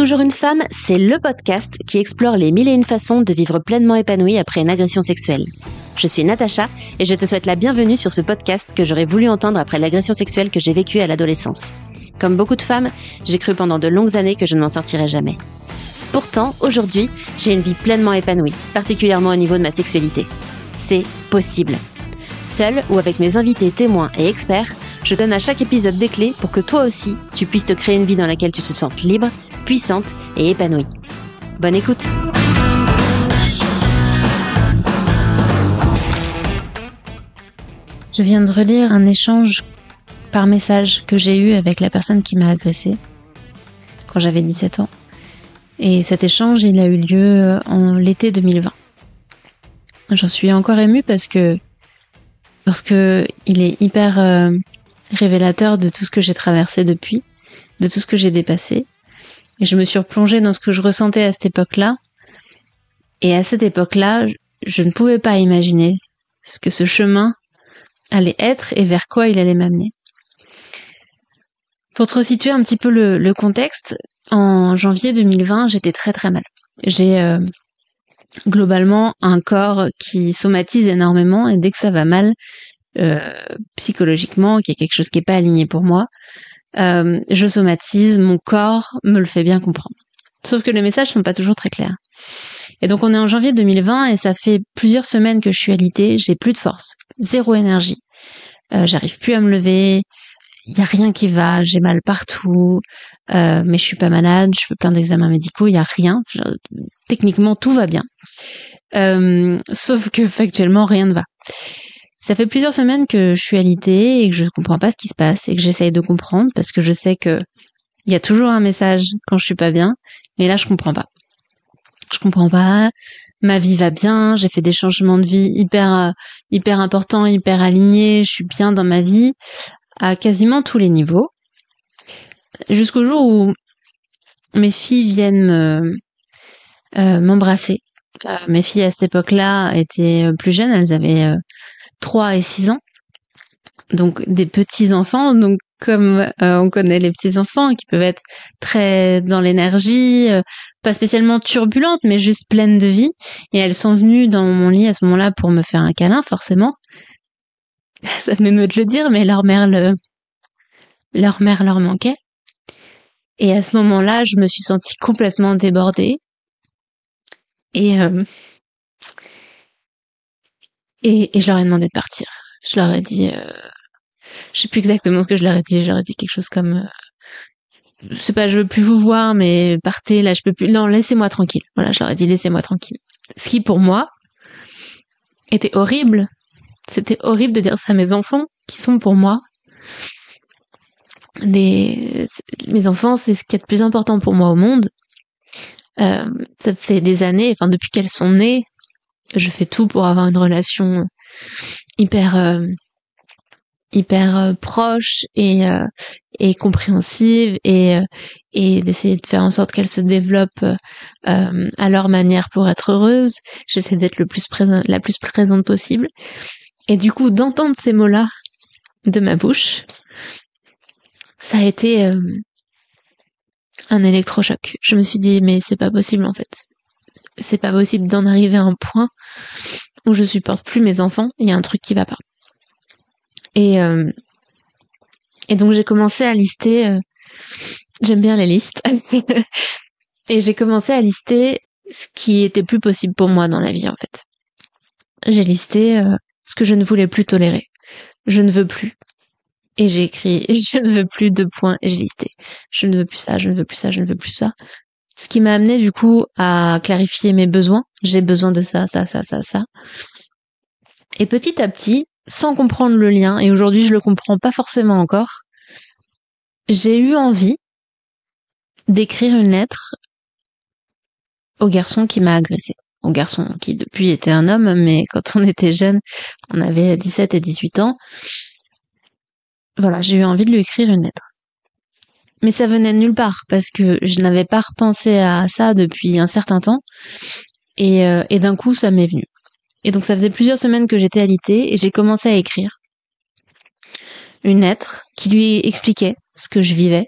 Toujours une femme, c'est le podcast qui explore les mille et une façons de vivre pleinement épanouie après une agression sexuelle. Je suis Natacha et je te souhaite la bienvenue sur ce podcast que j'aurais voulu entendre après l'agression sexuelle que j'ai vécue à l'adolescence. Comme beaucoup de femmes, j'ai cru pendant de longues années que je ne m'en sortirais jamais. Pourtant, aujourd'hui, j'ai une vie pleinement épanouie, particulièrement au niveau de ma sexualité. C'est possible. Seule ou avec mes invités témoins et experts, je donne à chaque épisode des clés pour que toi aussi, tu puisses te créer une vie dans laquelle tu te sens libre, puissante et épanouie. Bonne écoute Je viens de relire un échange par message que j'ai eu avec la personne qui m'a agressée quand j'avais 17 ans. Et cet échange, il a eu lieu en l'été 2020. J'en suis encore émue parce que parce que il est hyper euh, révélateur de tout ce que j'ai traversé depuis, de tout ce que j'ai dépassé. Et je me suis replongée dans ce que je ressentais à cette époque-là. Et à cette époque-là, je ne pouvais pas imaginer ce que ce chemin allait être et vers quoi il allait m'amener. Pour te resituer un petit peu le, contexte, en janvier 2020, j'étais très très mal. J'ai euh, globalement un corps qui somatise énormément et dès que ça va mal euh, psychologiquement, qu'il y a quelque chose qui est pas aligné pour moi, euh, je somatise, mon corps me le fait bien comprendre. Sauf que les messages sont pas toujours très clairs. Et donc on est en janvier 2020 et ça fait plusieurs semaines que je suis alitée, j'ai plus de force, zéro énergie. Euh, j'arrive plus à me lever, il y a rien qui va, j'ai mal partout, euh, mais je suis pas malade, je fais plein d'examens médicaux, il y a rien. techniquement tout va bien, euh, sauf que factuellement rien ne va. Ça fait plusieurs semaines que je suis alitée et que je comprends pas ce qui se passe et que j'essaye de comprendre parce que je sais que il y a toujours un message quand je suis pas bien, mais là je comprends pas. Je comprends pas. Ma vie va bien, j'ai fait des changements de vie hyper hyper importants, hyper alignés, je suis bien dans ma vie à quasiment tous les niveaux. Jusqu'au jour où mes filles viennent euh, m'embrasser. Euh, mes filles à cette époque-là étaient plus jeunes, elles avaient 3 et 6 ans. Donc des petits enfants, donc comme euh, on connaît les petits enfants qui peuvent être très dans l'énergie, pas spécialement turbulentes, mais juste pleines de vie. Et elles sont venues dans mon lit à ce moment-là pour me faire un câlin, forcément. ça m'émeut de le dire, mais leur mère le, leur mère leur manquait. Et à ce moment-là, je me suis sentie complètement débordée. Et, euh, et, et, je leur ai demandé de partir. Je leur ai dit, euh, je sais plus exactement ce que je leur ai dit. Je leur ai dit quelque chose comme, euh, je sais pas, je veux plus vous voir, mais partez là, je peux plus. Non, laissez-moi tranquille. Voilà, je leur ai dit, laissez-moi tranquille. Ce qui pour moi était horrible c'était horrible de dire ça à mes enfants, qui sont pour moi des mes enfants, c'est ce qui est le plus important pour moi au monde. Euh, ça fait des années, enfin depuis qu'elles sont nées, je fais tout pour avoir une relation hyper euh, hyper euh, proche et et compréhensive et et d'essayer de faire en sorte qu'elles se développent à leur manière pour être heureuses. J'essaie d'être le plus présent, la plus présente possible. Et du coup, d'entendre ces mots-là de ma bouche, ça a été euh, un électrochoc. Je me suis dit, mais c'est pas possible en fait. C'est pas possible d'en arriver à un point où je supporte plus mes enfants. Il y a un truc qui va pas. Et euh, donc j'ai commencé à lister. Euh, j'aime bien les listes. et j'ai commencé à lister ce qui était plus possible pour moi dans la vie en fait. J'ai listé ce que je ne voulais plus tolérer. Je ne veux plus. Et j'ai écrit, je ne veux plus de points, et j'ai listé. Je ne veux plus ça, je ne veux plus ça, je ne veux plus ça. Ce qui m'a amené du coup à clarifier mes besoins. J'ai besoin de ça, ça, ça, ça, ça. Et petit à petit, sans comprendre le lien, et aujourd'hui je le comprends pas forcément encore, j'ai eu envie d'écrire une lettre au garçon qui m'a agressé au garçon qui depuis était un homme, mais quand on était jeune, on avait 17 et 18 ans. Voilà, j'ai eu envie de lui écrire une lettre. Mais ça venait de nulle part parce que je n'avais pas repensé à ça depuis un certain temps et, euh, et d'un coup ça m'est venu. Et donc ça faisait plusieurs semaines que j'étais alitée et j'ai commencé à écrire une lettre qui lui expliquait ce que je vivais,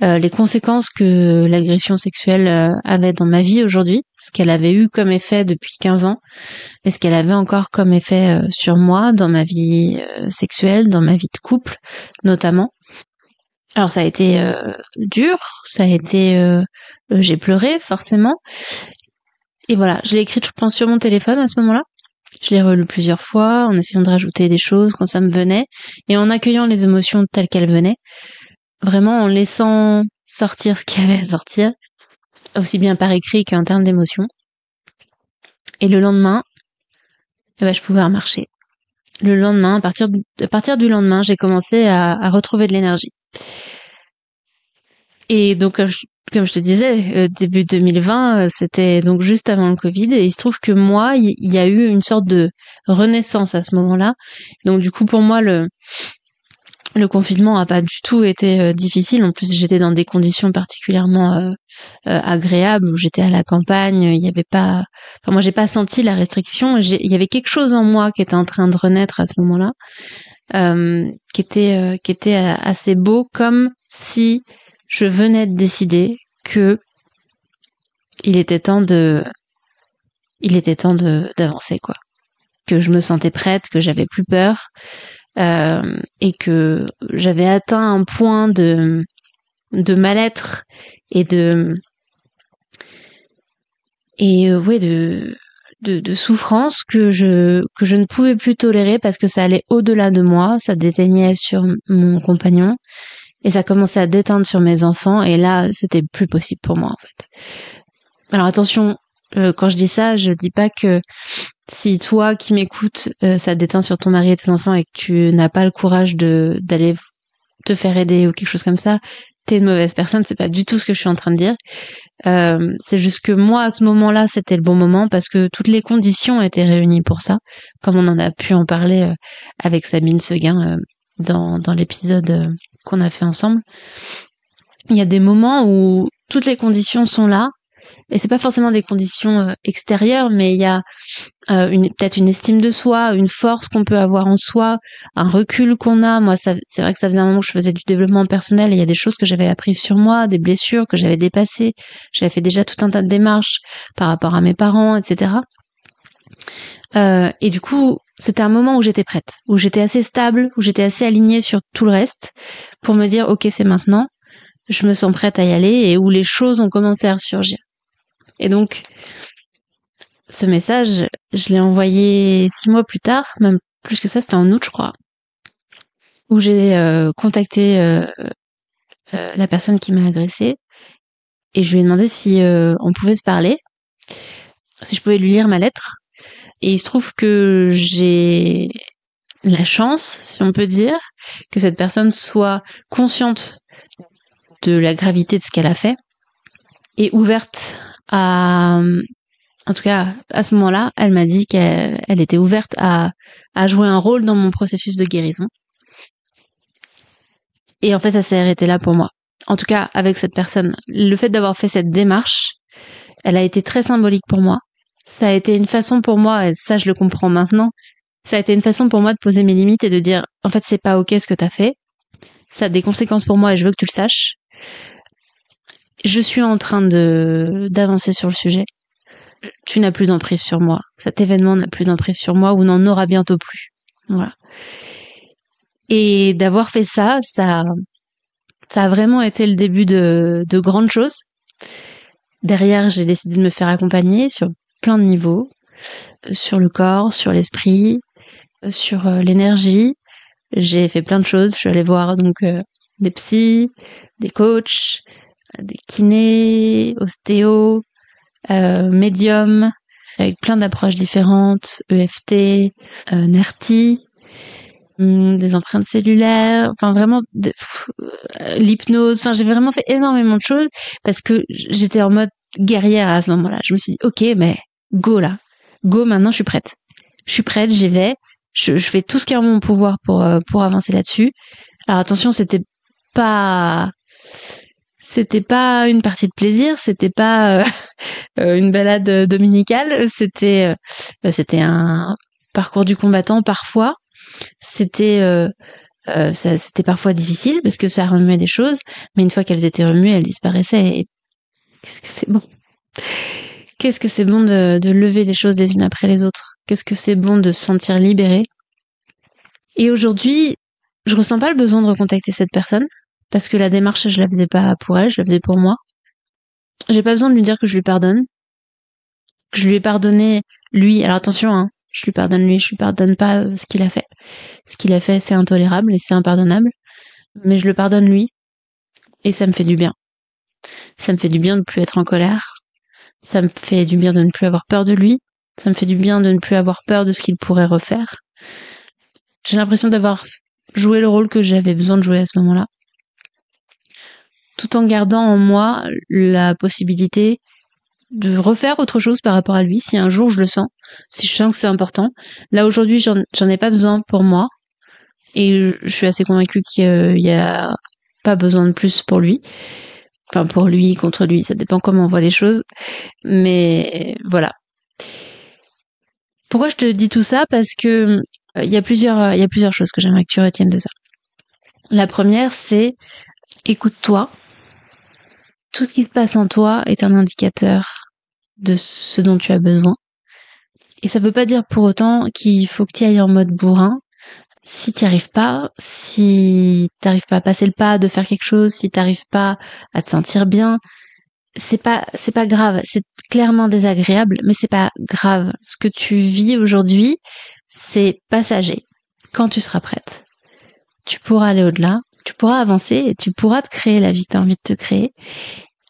les conséquences que l'agression sexuelle avait dans ma vie aujourd'hui, ce qu'elle avait eu comme effet depuis 15 ans, et ce qu'elle avait encore comme effet sur moi dans ma vie sexuelle, dans ma vie de couple notamment. Alors ça a été dur, ça a été, j'ai pleuré forcément, et voilà, je l'ai écrit, je pense, sur mon téléphone à ce moment-là. Je l'ai relu plusieurs fois en essayant de rajouter des choses quand ça me venait et en accueillant les émotions telles qu'elles venaient. Vraiment en laissant sortir ce qu'il y avait à sortir, aussi bien par écrit qu'en termes d'émotions. Et le lendemain, eh ben, je pouvais remarcher. Le lendemain, à partir du, lendemain, j'ai commencé à, retrouver de l'énergie. Et donc, comme je te disais, euh, début 2020, euh, c'était donc juste avant le Covid, et il se trouve que moi, il y, a eu une sorte de renaissance à ce moment-là. Donc du coup, pour moi, le le confinement a pas du tout été euh, difficile. En plus, j'étais dans des conditions particulièrement agréables où j'étais à la campagne. Il n'y avait pas, enfin moi, j'ai pas senti la restriction. Il y avait quelque chose en moi qui était en train de renaître à ce moment-là, qui était qui était assez beau, comme si je venais de décider que il était temps de il était temps de d'avancer quoi que je me sentais prête que j'avais plus peur euh, et que j'avais atteint un point de de mal-être et de et euh, ouais de, de de souffrance que je que je ne pouvais plus tolérer parce que ça allait au-delà de moi ça déteignait sur mon compagnon et ça commençait à déteindre sur mes enfants et là c'était plus possible pour moi en fait. Alors attention, euh, quand je dis ça, je dis pas que si toi qui m'écoutes, euh, ça déteint sur ton mari et tes enfants et que tu n'as pas le courage de d'aller te faire aider ou quelque chose comme ça, t'es une mauvaise personne. C'est pas du tout ce que je suis en train de dire. Euh, c'est juste que moi à ce moment-là, c'était le bon moment parce que toutes les conditions étaient réunies pour ça, comme on en a pu en parler avec Sabine Seguin dans dans l'épisode qu'on a fait ensemble, il y a des moments où toutes les conditions sont là. Et c'est pas forcément des conditions euh, extérieures, mais il y a euh, peut-être une estime de soi, une force qu'on peut avoir en soi, un recul qu'on a. Moi, c'est vrai que ça faisait un moment que je faisais du développement personnel et il y a des choses que j'avais apprises sur moi, des blessures que j'avais dépassées. J'avais fait déjà tout un tas de démarches par rapport à mes parents, etc. Euh, et du coup, c'était un moment où j'étais prête, où j'étais assez stable, où j'étais assez alignée sur tout le reste pour me dire ok c'est maintenant, je me sens prête à y aller et où les choses ont commencé à ressurgir. Et donc ce message, je l'ai envoyé six mois plus tard, même plus que ça, c'était en août je crois, où j'ai euh, contacté euh, euh, la personne qui m'a agressée et je lui ai demandé si on pouvait se parler, si je pouvais lui lire ma lettre. Et il se trouve que j'ai la chance, si on peut dire, que cette personne soit consciente de la gravité de ce qu'elle a fait et ouverte à, en tout cas, à ce moment-là, elle m'a dit qu'elle était ouverte à, jouer un rôle dans mon processus de guérison. Et en fait, ça s'est arrêté là pour moi. En tout cas, avec cette personne, le fait d'avoir fait cette démarche, elle a été très symbolique pour moi ça a été une façon pour moi, et ça je le comprends maintenant, ça a été une façon pour moi de poser mes limites et de dire en fait c'est pas ok ce que t'as fait, ça a des conséquences pour moi et je veux que tu le saches. Je suis en train de d'avancer sur le sujet. Tu n'as plus d'emprise sur moi. Cet événement n'a plus d'emprise sur moi ou n'en aura bientôt plus. Voilà. Et d'avoir fait ça, ça, ça a vraiment été le début de, de grandes choses. Derrière, j'ai décidé de me faire accompagner sur plein de niveaux, euh, sur le corps, sur l'esprit, euh, sur euh, l'énergie. J'ai fait plein de choses. Je suis allée voir donc des psys, des coachs, des kinés, ostéo, euh, médium, avec plein d'approches différentes, EFT, euh, NERTI, hum, des empreintes cellulaires, enfin vraiment l'hypnose. Enfin, j'ai vraiment fait énormément de choses parce que j'étais en mode guerrière à ce moment-là. Je me suis dit, ok, mais go là, go maintenant, je suis prête. Je suis prête, j'y vais. Je, fais tout ce qui est en mon pouvoir pour euh, pour avancer là-dessus. Alors attention, c'était pas c'était pas une partie de plaisir, c'était pas euh, euh, une balade dominicale, c'était c'était un parcours du combattant parfois. C'était Euh, c'était parfois difficile parce que ça remuait des choses, mais une fois qu'elles étaient remuées, elles disparaissaient. Et qu'est-ce que c'est bon? Qu'est-ce que c'est bon de, de lever les choses les unes après les autres? Qu'est-ce que c'est bon de se sentir libéré? Et aujourd'hui, je ressens pas le besoin de recontacter cette personne parce que la démarche, je la faisais pas pour elle, je la faisais pour moi. J'ai pas besoin de lui dire que je lui pardonne, je lui ai pardonné lui. Alors attention, hein, je lui pardonne lui, je lui pardonne pas euh, ce qu'il a fait. Ce qu'il a fait, c'est intolérable et c'est impardonnable, mais je le pardonne lui et ça me fait du bien. Ça me fait du bien de ne plus être en colère. Ça me fait du bien de ne plus avoir peur de lui. Ça me fait du bien de ne plus avoir peur de ce qu'il pourrait refaire. J'ai l'impression d'avoir joué le rôle que j'avais besoin de jouer à ce moment-là tout en gardant en moi la possibilité de refaire autre chose par rapport à lui si un jour je le sens, si je sens que c'est important. Là aujourd'hui j'en ai pas besoin pour moi et je suis assez convaincue qu'il y a pas besoin de plus pour lui. Enfin pour lui, contre lui, ça dépend comment on voit les choses. Mais voilà. Pourquoi je te dis tout ça? Parce que euh, il y a plusieurs, il y a plusieurs choses que j'aimerais que tu retiennes de ça. La première, c'est écoute-toi, tout ce qui se passe en toi est un indicateur de ce dont tu as besoin. Et ça veut pas dire pour autant qu'il faut que tu ailles en mode bourrin. Si tu arrives pas, si tu n'arrives pas à passer le pas de faire quelque chose, si tu n'arrives pas à te sentir bien, c'est pas c'est pas grave, c'est clairement désagréable, mais c'est pas grave. Ce que tu vis aujourd'hui, c'est passager. Quand tu seras prête, tu pourras aller au-delà, tu pourras avancer et tu pourras te créer la vie que tu as envie de te créer.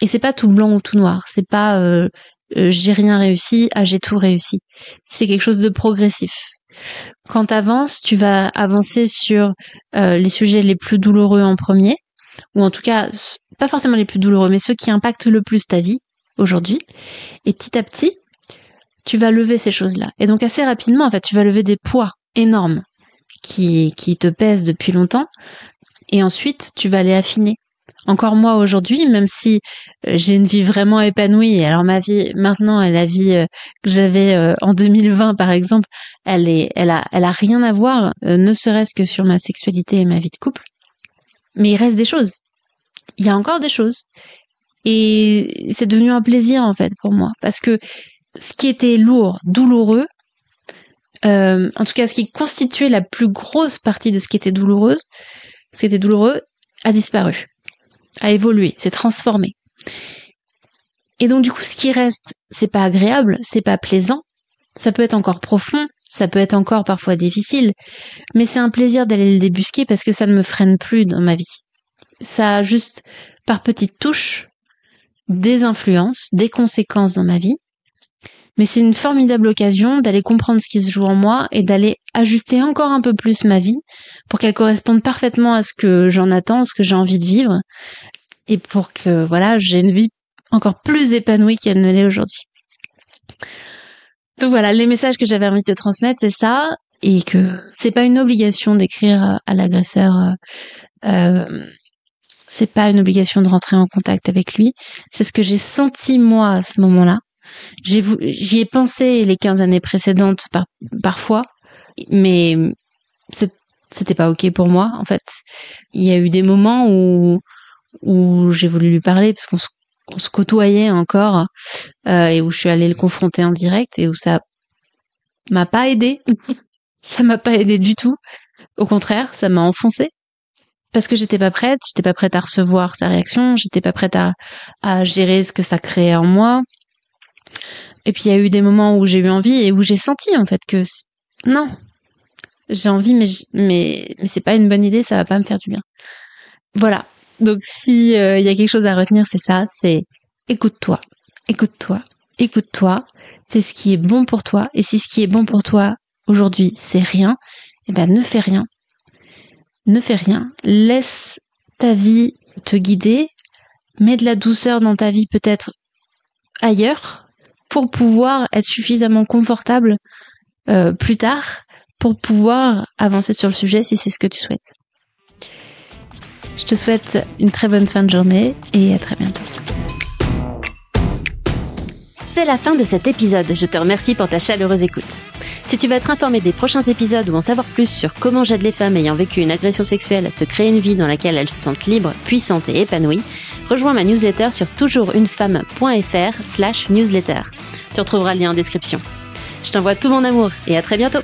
Et c'est pas tout blanc ou tout noir. C'est pas euh, euh, j'ai rien réussi, ah j'ai tout réussi. C'est quelque chose de progressif. Quand tu avances, tu vas avancer sur euh, les sujets les plus douloureux en premier, ou en tout cas pas forcément les plus douloureux, mais ceux qui impactent le plus ta vie aujourd'hui. Et petit à petit, tu vas lever ces choses-là. Et donc assez rapidement, en fait, tu vas lever des poids énormes qui, qui te pèsent depuis longtemps. Et ensuite, tu vas les affiner encore moi aujourd'hui, même si euh, j'ai une vie vraiment épanouie. Alors ma vie maintenant, la vie euh, que j'avais euh, en 2020 par exemple, elle est, rien à voir, ne serait-ce que sur ma sexualité et ma vie de couple. Mais il reste des choses. Il y a encore des choses. Et c'est devenu un plaisir en fait pour moi, parce que ce qui était lourd, douloureux, en tout cas ce qui constituait la plus grosse partie de ce qui était douloureuse, ce qui était douloureux, a disparu a évolué, s'est transformé. Et donc du coup, ce qui reste, c'est pas agréable, c'est pas plaisant, ça peut être encore profond, ça peut être encore parfois difficile, mais c'est un plaisir d'aller le débusquer parce que ça ne me freine plus dans ma vie. Ça a juste, par petites touches, des influences, des conséquences dans ma vie, mais c'est une formidable occasion d'aller comprendre ce qui se joue en moi et d'aller ajuster encore un peu plus ma vie pour qu'elle corresponde parfaitement à ce que j'en attends, ce que j'ai envie de vivre et pour que voilà, j'ai une vie encore plus épanouie qu'elle ne l'est aujourd'hui. Donc voilà, les messages que j'avais envie de transmettre, c'est ça et que c'est pas une obligation d'écrire à l'agresseur euh, c'est pas une obligation de rentrer en contact avec lui. C'est ce que j'ai senti moi à ce moment-là. J'y ai, pensé les 15 années précédentes par, parfois, mais c'était pas ok pour moi en fait. Il y a eu des moments où où j'ai voulu lui parler parce qu'on se, côtoyait encore euh, et où je suis allée le confronter en direct et où ça m'a pas aidé. ça m'a pas aidé du tout. Au contraire, ça m'a enfoncé parce que j'étais pas prête, j'étais pas prête à recevoir sa réaction, j'étais pas prête à, à gérer ce que ça créait en moi. Et puis il y a eu des moments où j'ai eu envie et où j'ai senti en fait que non, j'ai envie mais mais mais c'est pas une bonne idée, ça va pas me faire du bien. Voilà. Donc si euh, il y a quelque chose à retenir, c'est ça, c'est écoute-toi, écoute-toi, écoute-toi, fais ce qui est bon pour toi et si ce qui est bon pour toi aujourd'hui, c'est rien, eh ben ne fais rien. Ne fais rien, laisse ta vie te guider, mets de la douceur dans ta vie peut-être ailleurs pour pouvoir être suffisamment confortable euh, plus tard pour pouvoir avancer sur le sujet si c'est ce que tu souhaites. Je te souhaite une très bonne fin de journée et à très bientôt. C'est la fin de cet épisode. Je te remercie pour ta chaleureuse écoute. Si tu veux être informé des prochains épisodes ou en savoir plus sur comment j'aide les femmes ayant vécu une agression sexuelle à se créer une vie dans laquelle elles se sentent libres, puissantes et épanouies, rejoins ma newsletter sur toujoursunefemme.fr slash newsletter. Tu retrouveras le lien en description. Je t'envoie tout mon amour et à très bientôt